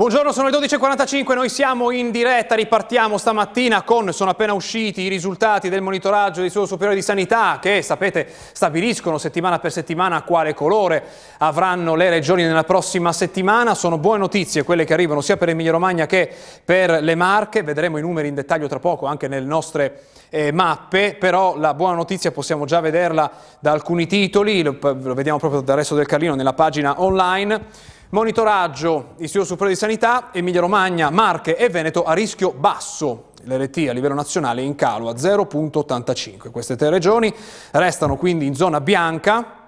Buongiorno, sono le 12.45, noi siamo in diretta, ripartiamo stamattina con, sono appena usciti i risultati del monitoraggio dell'Istituto Superiore di Sanità che, sapete, stabiliscono settimana per settimana quale colore avranno le regioni nella prossima settimana. Sono buone notizie quelle che arrivano sia per Emilia Romagna che per le Marche, vedremo i numeri in dettaglio tra poco anche nelle nostre eh, mappe, però la buona notizia possiamo già vederla da alcuni titoli, lo, lo vediamo proprio dal resto del Carlino nella pagina online. Monitoraggio Istituto Superiore di Sanità, Emilia Romagna, Marche e Veneto a rischio basso. L'RT a livello nazionale in calo a 0.85. Queste tre regioni restano quindi in zona bianca,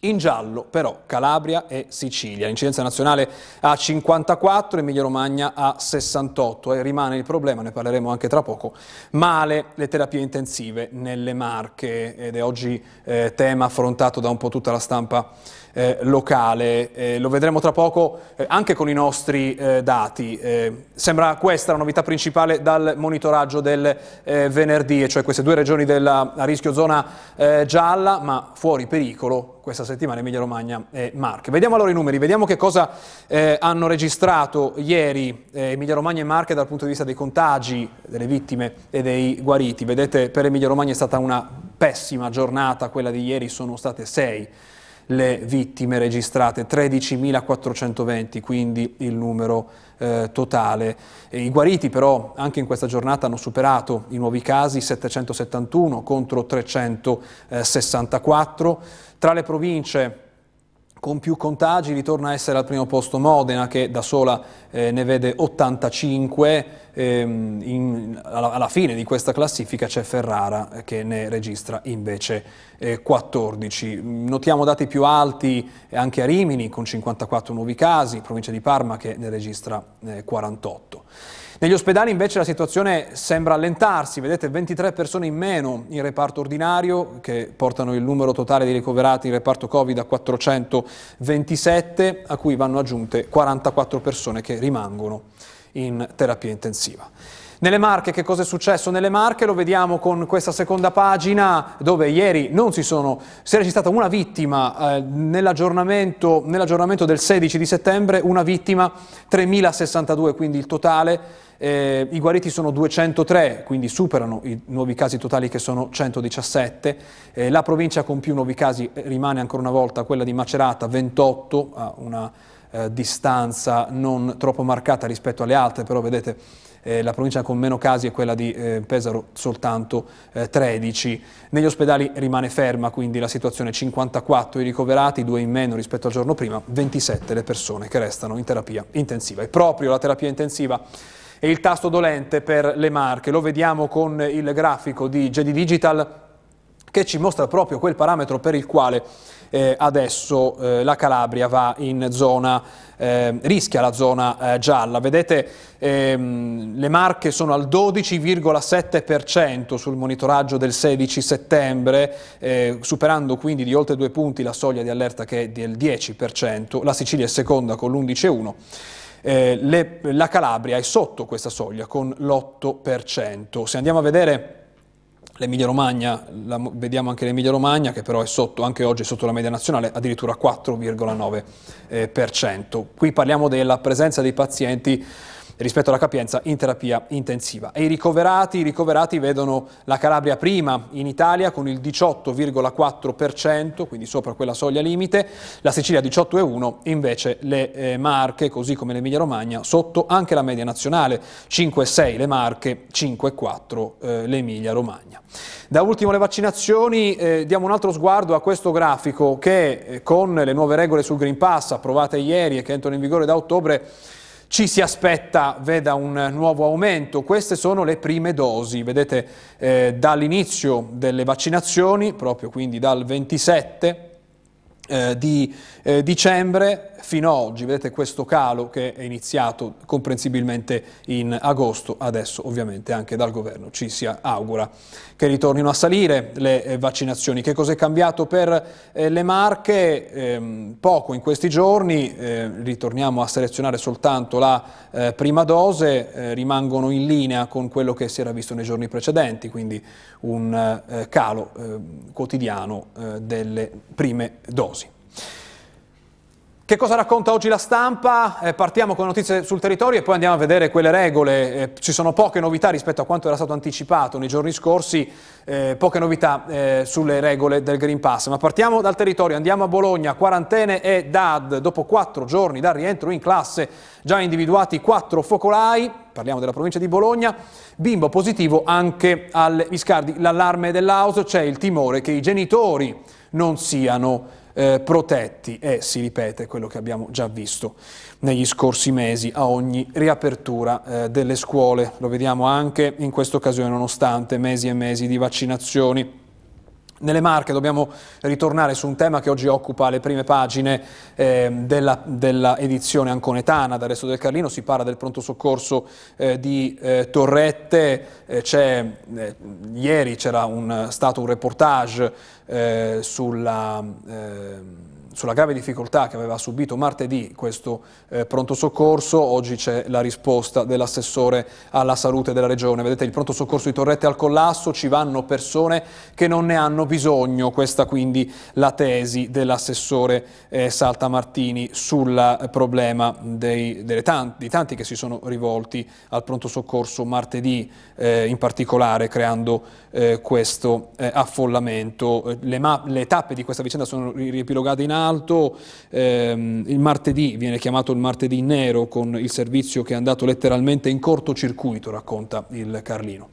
in giallo però Calabria e Sicilia. L'incidenza nazionale a 54, Emilia Romagna a 68 e rimane il problema, ne parleremo anche tra poco, male le terapie intensive nelle Marche ed è oggi eh, tema affrontato da un po' tutta la stampa eh, locale. Eh, lo vedremo tra poco eh, anche con i nostri eh, dati. Eh, sembra questa la novità principale dal monitoraggio del eh, venerdì, cioè queste due regioni della, a rischio zona gialla, ma fuori pericolo questa settimana Emilia Romagna e Marche. Vediamo allora i numeri, vediamo che cosa hanno registrato ieri Emilia Romagna e Marche dal punto di vista dei contagi, delle vittime e dei guariti. Vedete per Emilia Romagna è stata una pessima giornata, quella di ieri sono state sei le vittime registrate, 13.420 quindi il numero eh, totale. E I guariti però anche in questa giornata hanno superato i nuovi casi, 771 contro 364. Tra le province con più contagi ritorna a essere al primo posto Modena che da sola eh, ne vede 85, ehm, in, alla, alla, fine di questa classifica c'è Ferrara eh, che ne registra invece eh, 14. Notiamo dati più alti anche a Rimini con 54 nuovi casi, provincia di Parma che ne registra 48. Negli ospedali invece la situazione sembra allentarsi, vedete 23 persone in meno in reparto ordinario che portano il numero totale di ricoverati in reparto Covid a 427 a cui vanno aggiunte 44 persone che rimangono in terapia intensiva. Nelle Marche che cosa è successo? Nelle Marche lo vediamo con questa seconda pagina dove ieri non si, sono, si è registrata una vittima eh, nell'aggiornamento, nell'aggiornamento del 16 di settembre, una vittima 3062 quindi il totale eh, I guariti sono 203, quindi superano i nuovi casi totali che sono 117. Eh, la provincia con più nuovi casi rimane ancora una volta quella di Macerata, 28, a una eh, distanza non troppo marcata rispetto alle altre, però vedete eh, la provincia con meno casi è quella di eh, Pesaro, soltanto eh, 13. Negli ospedali rimane ferma quindi la situazione 54 i ricoverati, due in meno rispetto al giorno prima, 27 le persone che restano in terapia intensiva. E proprio la terapia intensiva e il tasto dolente per le marche. Lo vediamo con il grafico di JD Digital che ci mostra proprio quel parametro per il quale eh, adesso eh, la Calabria va in zona, eh, rischia la zona eh, gialla. Vedete ehm, le marche sono al 12,7% sul monitoraggio del 16 settembre, eh, superando quindi di oltre due punti la soglia di allerta che è del 10%, la Sicilia è seconda con l'11,1%. Eh, le, la Calabria è sotto questa soglia con l'8%. Se andiamo a vedere l'Emilia Romagna, la, vediamo anche l'Emilia Romagna che però è sotto, anche oggi è sotto la media nazionale, addirittura 4,9%. Eh, Qui parliamo della presenza dei pazienti rispetto alla capienza in terapia intensiva. E i ricoverati, i ricoverati vedono la Calabria prima in Italia con il 18,4%, quindi sopra quella soglia limite, la Sicilia 18,1%, invece le eh, Marche, così come l'Emilia Romagna, sotto anche la media nazionale, 5,6 le Marche, 5,4 eh, l'Emilia Romagna. Da ultimo le vaccinazioni, eh, diamo un altro sguardo a questo grafico che eh, con le nuove regole sul Green Pass approvate ieri e che entrano in vigore da ottobre ci si aspetta veda un nuovo aumento. Queste sono le prime dosi, vedete eh, dall'inizio delle vaccinazioni, proprio quindi dal 27 eh, di eh, dicembre fino ad oggi, vedete questo calo che è iniziato comprensibilmente in agosto, adesso ovviamente anche dal governo ci si augura che ritornino a salire le eh, vaccinazioni. Che cosa è cambiato per eh, le Marche? Ehm, poco in questi giorni, eh, ritorniamo a selezionare soltanto la prima dose, rimangono in linea con quello che si era visto nei giorni precedenti, quindi un calo quotidiano delle prime dosi. Che cosa racconta oggi la stampa? Eh, partiamo con notizie sul territorio e poi andiamo a vedere quelle regole. Eh, ci sono poche novità rispetto a quanto era stato anticipato nei giorni scorsi, eh, poche novità eh, sulle regole del Green Pass. Ma partiamo dal territorio, andiamo a Bologna, quarantene e DAD. Dopo quattro giorni dal rientro in classe, già individuati quattro focolai, parliamo della provincia di Bologna, bimbo positivo anche alle Viscardi. L'allarme dell'auto, c'è il timore che i genitori non siano eh, protetti e si ripete quello che abbiamo già visto negli scorsi mesi a ogni riapertura eh, delle scuole. Lo vediamo anche in questa occasione nonostante mesi e mesi di vaccinazioni. Nelle Marche dobbiamo ritornare su un tema che oggi occupa le prime pagine eh, della, della, edizione anconetana del Resto del Carlino, si parla del pronto soccorso eh, di eh, Torrette, eh, eh, ieri c'era stato un reportage eh, sulla sulla grave difficoltà che aveva subito martedì questo eh, pronto soccorso, oggi c'è la risposta dell'assessore alla salute della regione. Vedete il pronto soccorso di Torrette al collasso, ci vanno persone che non ne hanno bisogno, questa quindi la tesi dell'assessore eh, Salta Martini sul problema dei, tanti, di tanti che si sono rivolti al pronto soccorso martedì eh, in particolare creando eh, questo eh, affollamento. Le, le tappe di questa vicenda sono riepilogate in alto alto, ehm, il martedì viene chiamato il martedì nero con il servizio che è andato letteralmente in cortocircuito, racconta il Carlino.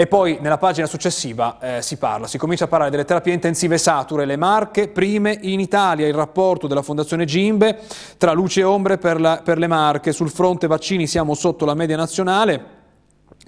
E poi nella pagina successiva eh, si parla, si comincia a parlare delle terapie intensive sature, le marche prime in Italia, il rapporto della Fondazione Gimbe tra luci e ombre per, la, per le marche, sul fronte vaccini siamo sotto la media nazionale,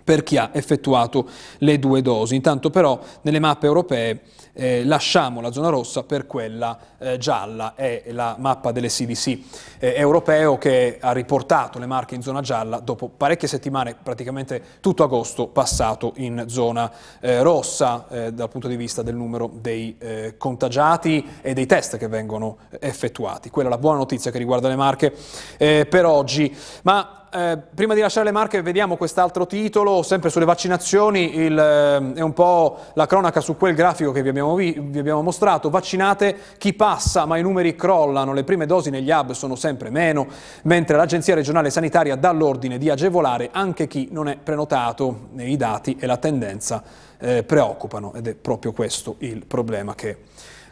per chi ha effettuato le due dosi. Intanto però nelle mappe europee eh, lasciamo la zona rossa per quella eh, gialla, è la mappa delle CDC eh, europeo che ha riportato le marche in zona gialla dopo parecchie settimane, praticamente tutto agosto passato in zona eh, rossa eh, dal punto di vista del numero dei eh, contagiati e dei test che vengono effettuati. Quella è la buona notizia che riguarda le marche per oggi. Ma eh, prima di lasciare le marche vediamo quest'altro titolo, sempre sulle vaccinazioni, il, eh, è un po' la cronaca su quel grafico che vi abbiamo, vi, vi abbiamo, mostrato, vaccinate chi passa ma i numeri crollano, le prime dosi negli hub sono sempre meno, mentre l'Agenzia regionale sanitaria dà l'ordine di agevolare anche chi non è prenotato, i dati e la tendenza eh, preoccupano ed è proprio questo il problema che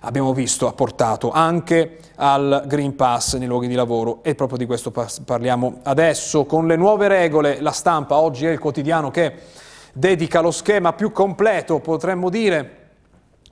abbiamo visto ha portato anche al Green Pass nei luoghi di lavoro e proprio di questo parliamo adesso. Con le nuove regole la stampa oggi è il quotidiano che dedica lo schema più completo, potremmo dire,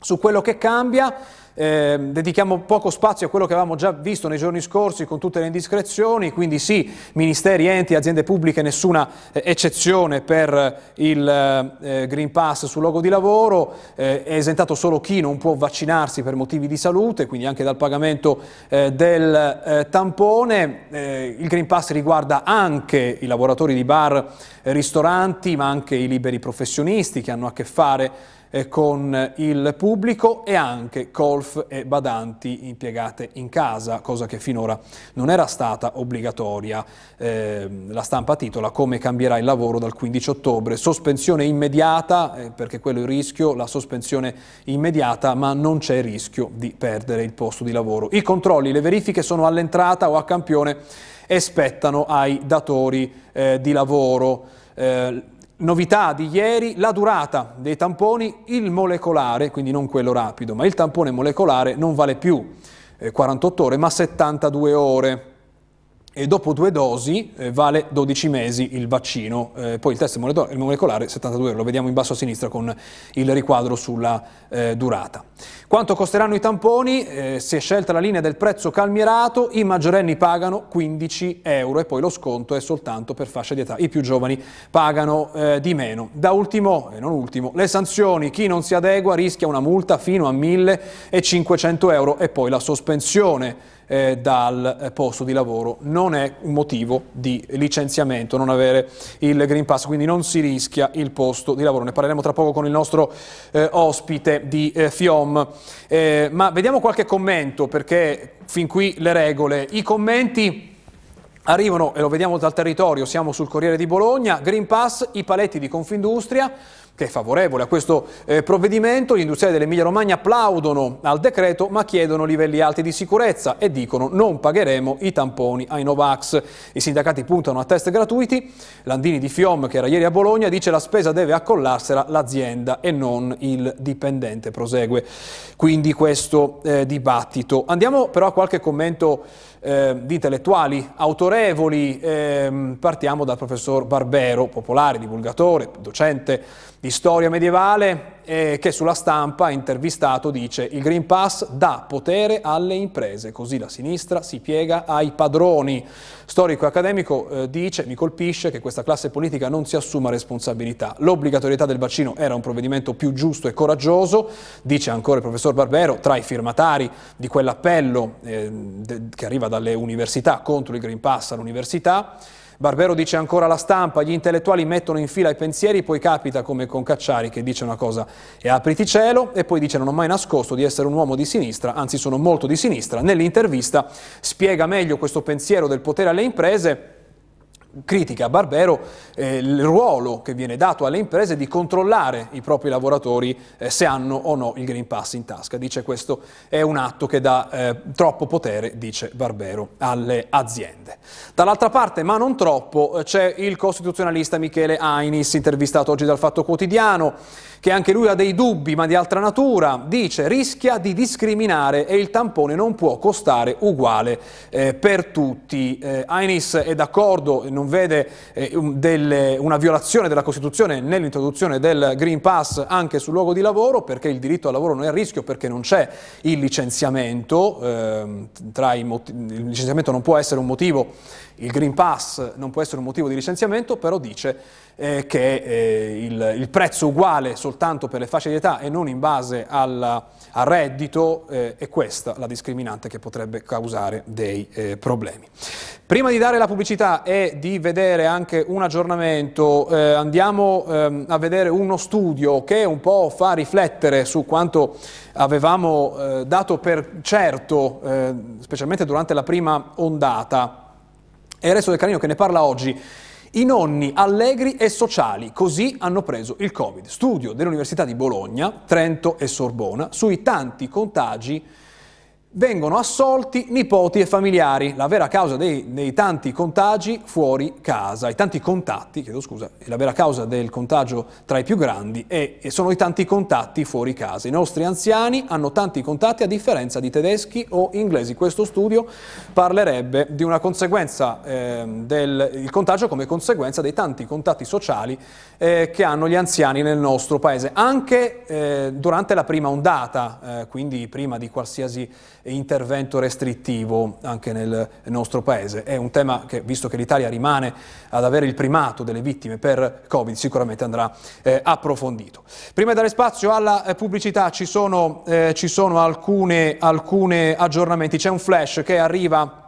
su quello che cambia eh, dedichiamo poco spazio a quello che avevamo già visto nei giorni scorsi con tutte le indiscrezioni, quindi sì, ministeri, enti, aziende pubbliche, nessuna eh, eccezione per il eh, Green Pass sul luogo di lavoro, eh, è esentato solo chi non può vaccinarsi per motivi di salute, quindi anche dal pagamento eh, del eh, tampone. il Green Pass riguarda anche i lavoratori di bar, ristoranti, ma anche i liberi professionisti che hanno a che fare eh, con il pubblico e anche colf e badanti impiegate in casa, cosa che finora non era stata obbligatoria. Eh, la stampa titola come cambierà il lavoro dal 15 ottobre, sospensione immediata, eh, perché quello è il rischio, la sospensione immediata, ma non c'è rischio di perdere il posto di lavoro. I controlli, le verifiche sono all'entrata o a campione e spettano ai datori eh, di lavoro. Novità di ieri, la durata dei tamponi, il molecolare, quindi non quello rapido, ma il tampone molecolare non vale più 48 eh, ore ma 72 ore e dopo due dosi eh, vale 12 mesi il vaccino, eh, poi il test molecolare 72 euro, lo vediamo in basso a sinistra con il riquadro sulla eh, durata. Quanto costeranno i tamponi? Eh, si è scelta la linea del prezzo calmierato, i maggiorenni pagano 15 euro e poi lo sconto è soltanto per fascia di età, i più giovani pagano eh, di meno. Da ultimo, e non ultimo, le sanzioni, chi non si adegua rischia una multa fino a 1.500 euro e poi la sospensione eh, dal eh, posto di lavoro. Non è un motivo di licenziamento non avere il Green Pass, quindi non si rischia il posto di lavoro. Ne parleremo tra poco con il nostro eh, ospite di eh, FIOM. Eh, ma vediamo qualche commento perché fin qui le regole. I commenti Arrivano, e lo vediamo dal territorio, siamo sul Corriere di Bologna, Green Pass, i paletti di Confindustria, che è favorevole a questo eh, provvedimento. Gli industriali dell'Emilia Romagna applaudono al decreto ma chiedono livelli alti di sicurezza e dicono non pagheremo i tamponi ai Novax. I sindacati puntano a test gratuiti. Landini di Fiom, che era ieri a Bologna, dice la spesa deve accollarsela l'azienda e non il dipendente. Prosegue quindi questo eh, dibattito. Andiamo però a qualche commento eh, di intellettuali autorevoli. Eh, partiamo dal professor Barbero, popolare, divulgatore, docente di storia medievale, eh, che sulla stampa, intervistato, dice il Green Pass dà potere alle imprese, così la sinistra si piega ai padroni. Storico accademico eh, dice, mi colpisce che questa classe politica non si assuma responsabilità. L'obbligatorietà del vaccino era un provvedimento più giusto e coraggioso, dice ancora il professor Barbero, tra i firmatari di quell'appello eh, che arriva dalle università contro il Green Pass all'università. Barbero dice ancora alla stampa, gli intellettuali mettono in fila i pensieri, poi capita come con Cacciari che dice una cosa e apriti cielo e poi dice non ho mai nascosto di essere un uomo di sinistra, anzi sono molto di sinistra. Nell'intervista spiega meglio questo pensiero del potere alle imprese critica Barbero eh, il ruolo che viene dato alle imprese di controllare i propri lavoratori eh, se hanno o no il Green Pass in tasca. Dice questo è un atto che dà eh, troppo potere, dice Barbero, alle aziende. Dall'altra parte, ma non troppo, eh, c'è il costituzionalista Michele Ainis, intervistato oggi dal Fatto Quotidiano, che anche lui ha dei dubbi, ma di altra natura, dice rischia di discriminare e il tampone non può costare uguale eh, per tutti. Eh, Ainis è d'accordo, non vede eh, delle, una violazione della Costituzione nell'introduzione del Green Pass anche sul luogo di lavoro, perché il diritto al lavoro non è a rischio, perché non c'è il licenziamento, ehm, il licenziamento non può essere un motivo il Green Pass non può essere un motivo di licenziamento, però dice eh, che eh, il, il, prezzo uguale soltanto per le fasce di età e non in base al, al reddito eh, è questa la discriminante che potrebbe causare dei eh, problemi. Prima di dare la pubblicità e di vedere anche un aggiornamento, eh, andiamo ehm, a vedere uno studio che un po' fa riflettere su quanto avevamo eh, dato per certo, specialmente durante la prima ondata, il resto del canino che ne parla oggi. I nonni allegri e sociali, così hanno preso il Covid. Studio dell'Università di Bologna, Trento e Sorbona sui tanti contagi vengono assolti nipoti e familiari, la vera causa dei, dei, tanti contagi fuori casa, i tanti contatti, chiedo scusa, la vera causa del contagio tra i più grandi è, sono i tanti contatti fuori casa. I nostri anziani hanno tanti contatti a differenza di tedeschi o inglesi. Questo studio parlerebbe di una conseguenza eh, del contagio come conseguenza dei tanti contatti sociali eh, che hanno gli anziani nel nostro paese, anche eh, durante la prima ondata, eh, quindi prima di qualsiasi intervento restrittivo anche nel nostro Paese. È un tema che, visto che l'Italia rimane ad avere il primato delle vittime per Covid, sicuramente andrà eh, approfondito. Prima di dare spazio alla eh, pubblicità ci sono, eh, ci sono alcune aggiornamenti. C'è un flash che arriva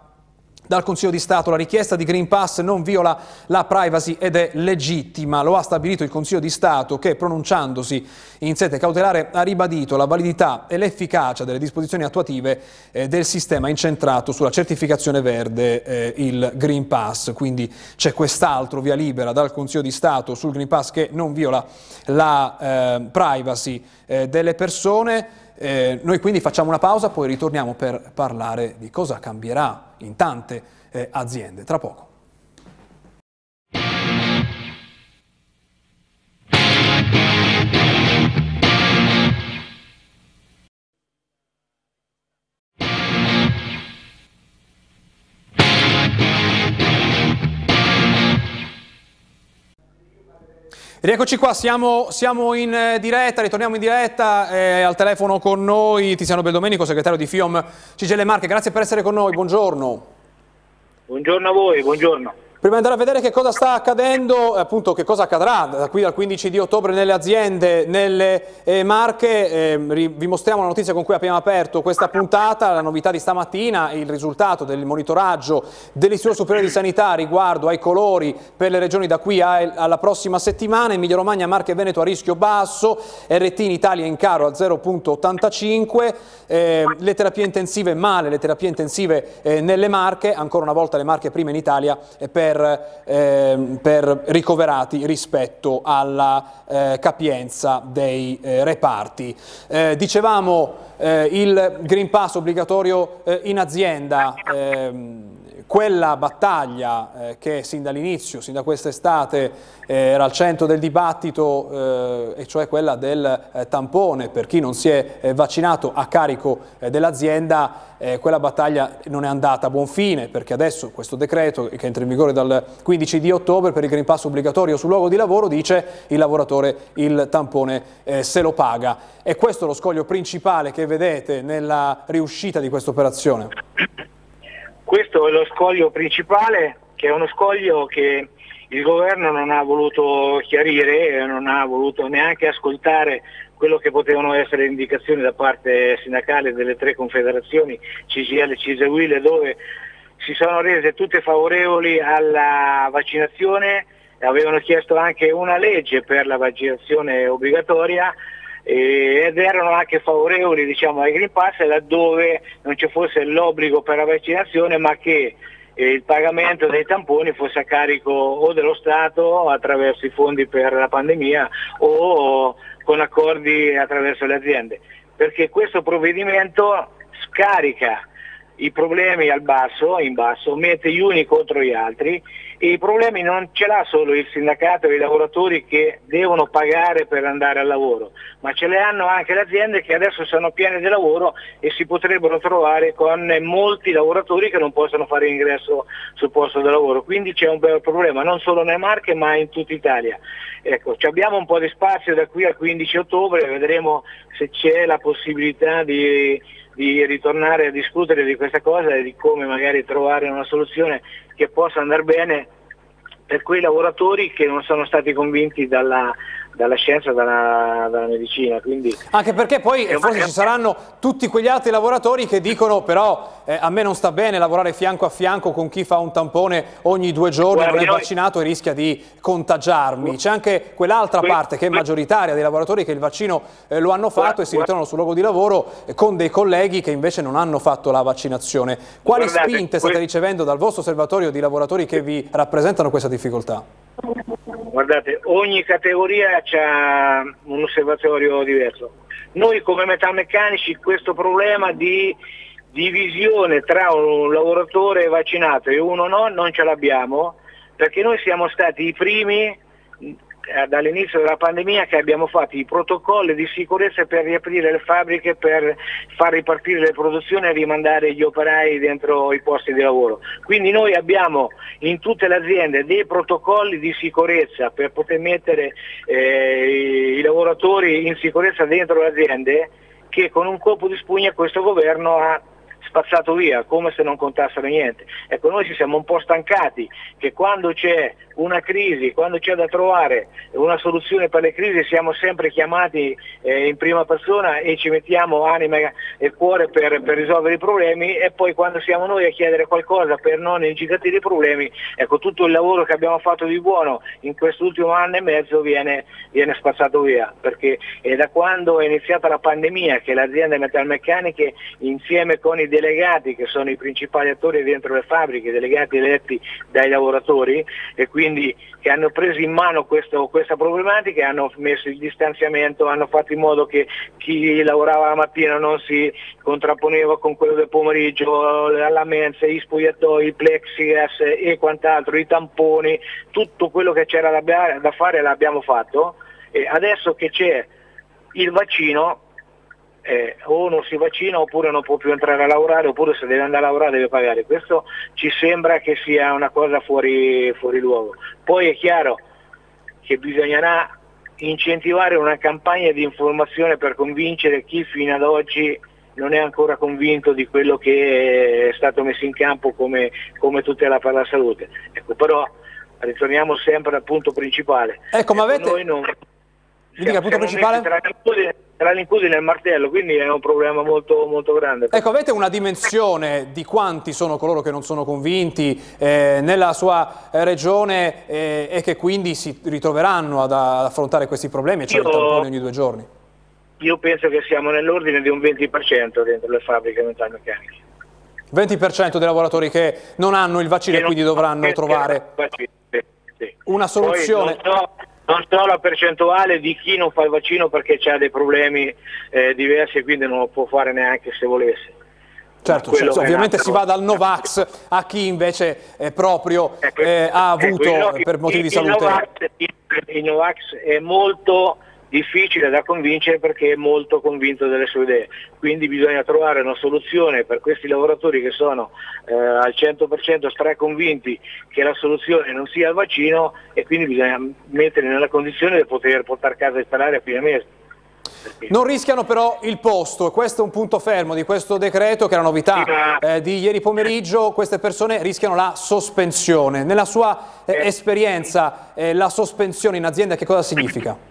dal Consiglio di Stato. La richiesta di Green Pass non viola la privacy ed è legittima. Lo ha stabilito il Consiglio di Stato che, pronunciandosi in sede cautelare, ha ribadito la validità e l'efficacia delle disposizioni attuative eh, del sistema incentrato sulla certificazione verde, eh, il Green Pass. Quindi c'è quest'altro via libera dal Consiglio di Stato sul Green Pass che non viola la eh, privacy eh, delle persone. Eh, noi quindi facciamo una pausa, poi ritorniamo per parlare di cosa cambierà in tante eh, aziende. Tra poco. Rieccoci qua, siamo, siamo, in eh, diretta, ritorniamo in diretta, eh, al telefono con noi Tiziano Beldomenico, segretario di FIOM Cigelle Marche, grazie per essere con noi, buongiorno. Buongiorno a voi, buongiorno. Prima di andare a vedere che cosa sta accadendo, appunto che cosa accadrà da qui al 15 di ottobre nelle aziende, nelle eh, Marche, eh, vi mostriamo la notizia con cui abbiamo aperto questa puntata, la novità di stamattina, il risultato del monitoraggio dell'Istituto Superiore di Sanità riguardo ai colori per le regioni da qui a, alla prossima settimana, Emilia Romagna, Marche e Veneto a rischio basso, RT in Italia in caro a 0.85, eh, le terapie intensive male, le terapie intensive eh, nelle Marche, ancora una volta le Marche prime in Italia per per, eh, per ricoverati rispetto alla eh, capienza dei eh, reparti. Eh, dicevamo eh, il Green Pass obbligatorio in azienda, ehm, quella battaglia eh, che sin dall'inizio, sin da quest'estate, eh, era al centro del dibattito, eh, e cioè quella del eh, tampone per chi non si è eh, vaccinato a carico eh, dell'azienda, quella battaglia non è andata a buon fine perché adesso questo decreto che entra in vigore dal 15 di ottobre per il Green Pass obbligatorio sul luogo di lavoro dice il lavoratore il tampone se lo paga. È questo lo scoglio principale che vedete nella riuscita di questa operazione? Questo è lo scoglio principale, che è uno scoglio che il governo non ha voluto chiarire, non ha voluto neanche ascoltare quello che potevano essere indicazioni da parte sindacale delle tre confederazioni, CGL, CISE e WIL, dove si sono rese tutte favorevoli alla vaccinazione, avevano chiesto anche una legge per la vaccinazione obbligatoria ed erano anche favorevoli diciamo, ai Green Pass laddove non ci fosse l'obbligo per la vaccinazione ma che eh, il pagamento dei tamponi fosse a carico o dello Stato attraverso i fondi per la pandemia o con accordi attraverso le aziende, perché questo provvedimento scarica i problemi al basso, in basso, mette gli uni contro gli altri e i problemi non ce l'ha solo il sindacato e i lavoratori che devono pagare per andare al lavoro, ma ce le hanno anche le aziende che adesso sono piene di lavoro e si potrebbero trovare con molti lavoratori che non possono fare ingresso sul posto di lavoro. Quindi c'è un bel problema, non solo nelle Marche ma in tutta Italia. Ecco, abbiamo un po' di spazio da qui al 15 ottobre, vedremo se c'è la possibilità di di ritornare a discutere di questa cosa e di come magari trovare una soluzione che possa andare bene per quei lavoratori che non sono stati convinti dalla, dalla scienza, dalla, dalla medicina. Quindi Anche perché poi forse ci saranno tutti quegli altri lavoratori che dicono però eh, a me non sta bene lavorare fianco a fianco con chi fa un tampone ogni due giorni, Guardi, non è noi... vaccinato e rischia di contagiarmi. C'è anche quell'altra parte che è maggioritaria dei lavoratori che il vaccino eh, lo hanno fatto Guarda, e si ritrovano sul luogo di lavoro eh, con dei colleghi che invece non hanno fatto la vaccinazione. Quali Guardate, spinte state ricevendo dal vostro osservatorio di lavoratori che vi rappresentano questa difficoltà? Guardate, ogni categoria ha un osservatorio diverso. Noi come metalmeccanici questo problema di divisione tra un lavoratore vaccinato e uno no non ce l'abbiamo perché noi siamo stati i primi dall'inizio della pandemia che abbiamo fatto i protocolli di sicurezza per riaprire le fabbriche, per far ripartire le produzioni e rimandare gli operai dentro i posti di lavoro. Quindi noi abbiamo in tutte le aziende dei protocolli di sicurezza per poter mettere eh, i lavoratori in sicurezza dentro le aziende che con un colpo di spugna questo governo ha spazzato via come se non contassero niente. Ecco, noi ci siamo un po' stancati che quando c'è una crisi, quando c'è da trovare una soluzione per le crisi siamo sempre chiamati eh, in prima persona e ci mettiamo anima e cuore per, per, risolvere i problemi e poi quando siamo noi a chiedere qualcosa per non ingigantire i problemi, ecco tutto il lavoro che abbiamo fatto di buono in quest'ultimo anno e mezzo viene, viene spazzato via, perché è da quando è iniziata la pandemia che le aziende metalmeccaniche insieme con i delegati che sono i principali attori dentro le fabbriche, delegati eletti dai lavoratori e quindi che hanno preso in mano questo, questa problematica e hanno messo il distanziamento, hanno fatto in modo che chi lavorava la mattina non si contrapponeva con quello del pomeriggio, la mensa, gli spogliatoi, i plexiglass e quant'altro, i tamponi, tutto quello che c'era da, da fare l'abbiamo fatto. E adesso che c'è il vaccino eh, o non si vaccina oppure non può più entrare a lavorare oppure se deve andare a lavorare deve pagare. Questo ci sembra che sia una cosa fuori, fuori luogo. Poi è chiaro che bisognerà incentivare una campagna di informazione per convincere chi fino ad oggi non è ancora convinto di quello che è stato messo in campo come, come tutela per la salute. Ecco, però ritorniamo sempre al punto principale. Ecco, ma ecco, avete... Non... Mi dica, punto principale? Tra l'incudine e il martello, quindi è un problema molto, molto grande. Ecco, avete una dimensione di quanti sono coloro che non sono convinti eh, nella sua regione eh, e che quindi si ritroveranno ad, ad affrontare questi problemi, cioè Io... il tampone ogni due giorni? Io penso che siamo nell'ordine di un 20% dentro le fabbriche metalmeccaniche. 20% dei lavoratori che non hanno il vaccino e quindi dovranno trovare una soluzione. So, non so, la percentuale di chi non fa il vaccino perché ha dei problemi eh, diversi e quindi non lo può fare neanche se volesse. Certo, certo ovviamente si va dal Novax a chi invece proprio ecco, eh, ha avuto ecco, per motivi di salute. Il Novax, il, il Novax è molto difficile da convincere perché è molto convinto delle sue idee, quindi bisogna trovare una soluzione per questi lavoratori che sono eh, al 100% straconvinti che la soluzione non sia il vaccino e quindi bisogna metterli nella condizione di poter portare a casa il salario a fine mese. Non rischiano però il posto, questo è un punto fermo di questo decreto che è la novità eh, di ieri pomeriggio, queste persone rischiano la sospensione. Nella sua eh, esperienza eh, la sospensione in azienda che cosa significa?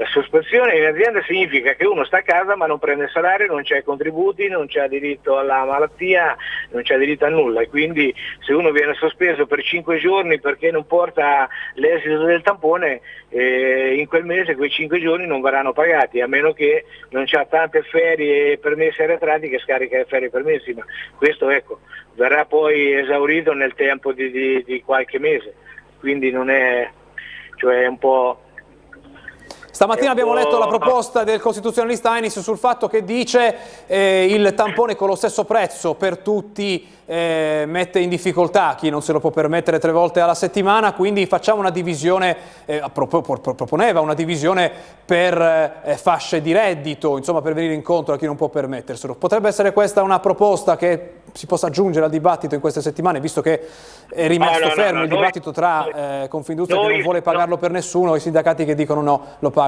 La sospensione in azienda significa che uno sta a casa ma non prende salario, non c'è contributi, non c'è diritto alla malattia, non c'è diritto a nulla. E quindi se uno viene sospeso per 5 giorni perché non porta l'esito del tampone, eh, in quel mese quei 5 giorni non verranno pagati, a meno che non c'ha tante ferie e permessi arretrati che scarica le ferie permessi, ma questo ecco, verrà poi esaurito nel tempo di, di, di qualche mese, quindi non è, cioè è un po' Stamattina abbiamo letto la proposta del costituzionalista Ainis sul fatto che dice eh, il tampone con lo stesso prezzo per tutti eh, mette in difficoltà chi non se lo può permettere tre volte alla settimana, quindi facciamo una divisione, eh, proponeva una divisione per eh, fasce di reddito, insomma per venire incontro a chi non può permetterselo. Potrebbe essere questa una proposta che si possa aggiungere al dibattito in queste settimane, visto che è rimasto no, no, fermo no, il noi, dibattito tra eh, Confindustria che non vuole pagarlo per nessuno e i sindacati che dicono no, lo pagano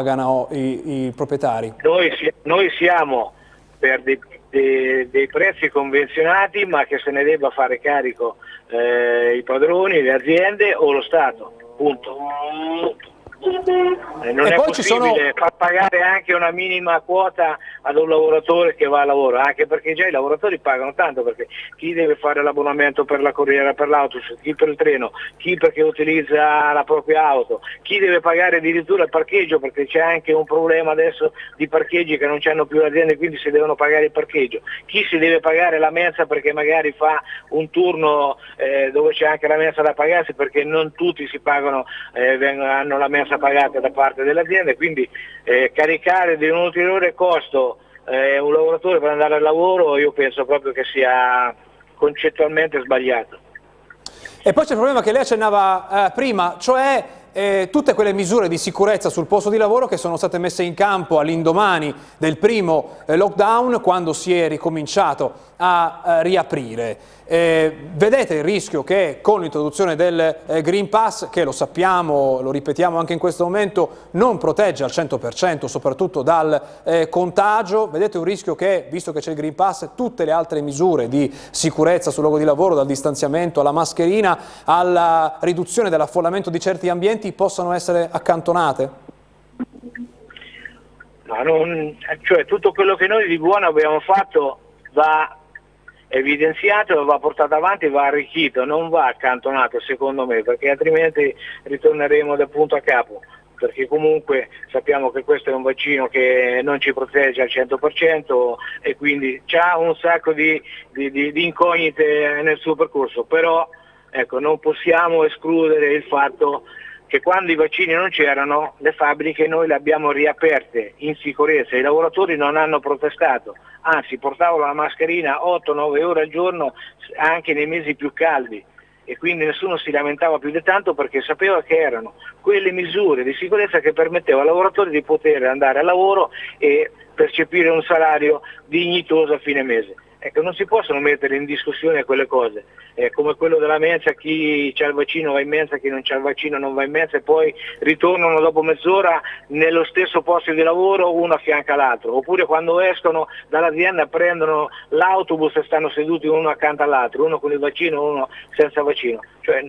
i, i proprietari. Noi, noi, siamo per dei, dei, dei, prezzi convenzionati ma che se ne debba fare carico eh, i padroni, le aziende o lo Stato, punto. punto. Non e è possibile sono... far pagare anche una minima quota ad un lavoratore che va a lavoro, anche perché già i lavoratori pagano tanto, perché chi deve fare l'abbonamento per la corriera, per l'autobus, chi per il treno, chi perché utilizza la propria auto, chi deve pagare addirittura il parcheggio, perché c'è anche un problema adesso di parcheggi che non hanno più le aziende, quindi si devono pagare il parcheggio, chi si deve pagare la mensa perché magari fa un turno eh, dove c'è anche la mensa da pagarsi, perché non tutti si pagano, eh, hanno la mensa pagata da parte dell'azienda, quindi eh, caricare di un ulteriore costo eh, un lavoratore per andare al lavoro io penso proprio che sia concettualmente sbagliato. E poi c'è il problema che lei accennava eh, prima, cioè eh, tutte quelle misure di sicurezza sul posto di lavoro che sono state messe in campo all'indomani del primo eh, lockdown quando si è ricominciato a eh, riaprire. Eh, vedete il rischio che con l'introduzione del eh, Green Pass, che lo sappiamo, lo ripetiamo anche in questo momento, non protegge al 100% soprattutto dal eh, contagio, vedete un rischio che, visto che c'è il Green Pass, tutte le altre misure di sicurezza sul luogo di lavoro, dal distanziamento alla mascherina, alla riduzione dell'affollamento di certi ambienti, possano essere accantonate? Ma non, cioè, tutto quello che noi di buono abbiamo fatto va evidenziato, va portato avanti, va arricchito, non va accantonato secondo me, perché altrimenti ritorneremo da punto a capo perché comunque sappiamo che questo è un vaccino che non ci protegge al 100% e quindi ha un sacco di, di, di, di, incognite nel suo percorso, però ecco, non possiamo escludere il fatto che quando i vaccini non c'erano le fabbriche noi le abbiamo riaperte in sicurezza, i lavoratori non hanno protestato, anzi portavano la mascherina 8-9 ore al giorno anche nei mesi più caldi e quindi nessuno si lamentava più di tanto perché sapeva che erano quelle misure di sicurezza che permettevano ai lavoratori di poter andare al lavoro e percepire un salario dignitoso a fine mese. Ecco, non si possono mettere in discussione quelle cose, eh, come quello della mensa, chi ha il vaccino va in mensa, chi non ha il vaccino non va in mensa e poi ritornano dopo mezz'ora nello stesso posto di lavoro uno a fianco all'altro, oppure quando escono dall'azienda prendono l'autobus e stanno seduti uno accanto all'altro, uno con il vaccino uno senza vaccino. Cioè,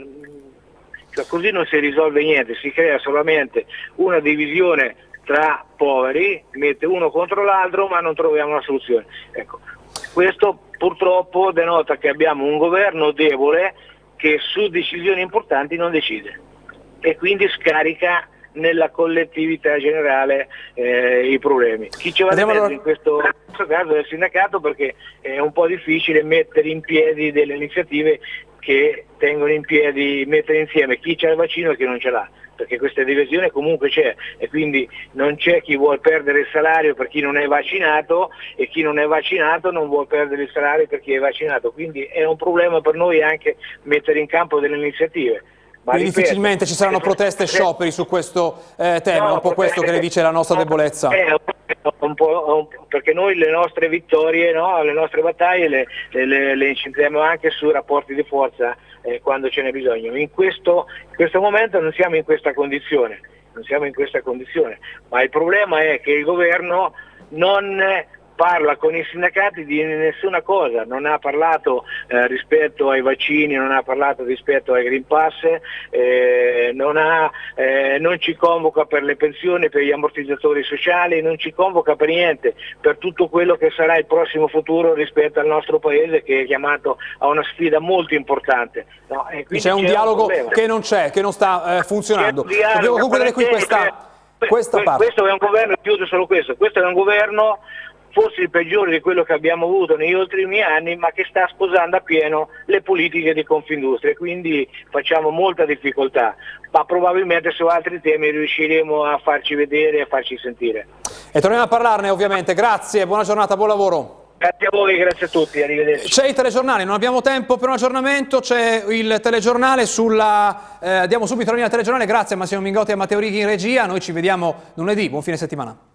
cioè, così non si risolve niente, si crea solamente una divisione tra poveri, mette uno contro l'altro ma non troviamo una soluzione. Ecco, questo purtroppo denota che abbiamo un governo debole che su decisioni importanti non decide e quindi scarica nella collettività generale eh, i problemi. Chi ci va in questo, in questo caso è il sindacato perché è un po' difficile mettere in piedi delle iniziative che tengono in piedi, mettere insieme chi c'ha il vaccino e chi non ce l'ha perché questa divisione comunque c'è e quindi non c'è chi vuole perdere il salario per chi non è vaccinato e chi non è vaccinato non vuole perdere il salario per chi è vaccinato, quindi è un problema per noi anche mettere in campo delle iniziative. Ma Quindi ripeto, difficilmente ci saranno proteste e scioperi su questo eh, tema, no, è un po' questo che le dice la nostra debolezza. È un perché noi le nostre vittorie, no, le nostre battaglie le, le, le incentriamo anche su rapporti di forza eh, quando ce n'è bisogno. In questo, in questo momento non siamo in questa condizione, non siamo in questa condizione, ma il problema è che il governo non parla con i sindacati di nessuna cosa, non ha parlato eh, rispetto ai vaccini, non ha parlato rispetto ai Green Pass, eh, non, ha, eh, non, ci convoca per le pensioni, per gli ammortizzatori sociali, non ci convoca per niente, per tutto quello che sarà il prossimo futuro rispetto al nostro Paese che è chiamato a una sfida molto importante. No? c'è un dialogo un che non c'è, che non sta eh, funzionando. Dobbiamo concludere qui questa, questa parte. Questo è un governo, chiudo solo questo, questo è un governo forse il peggiore di quello che abbiamo avuto negli ultimi anni, ma che sta sposando appieno le politiche di Confindustria, quindi facciamo molta difficoltà, ma probabilmente su altri temi riusciremo a farci vedere e a farci sentire. E torniamo a parlarne ovviamente, grazie, buona giornata, buon lavoro. Grazie a voi, grazie a tutti, arrivederci. C'è il telegiornale, non abbiamo tempo per un aggiornamento, c'è il telegiornale sulla... Eh, diamo subito la linea al telegiornale, grazie a Massimo Mingotti e a Matteo Righi in regia, noi ci vediamo lunedì, buon fine settimana.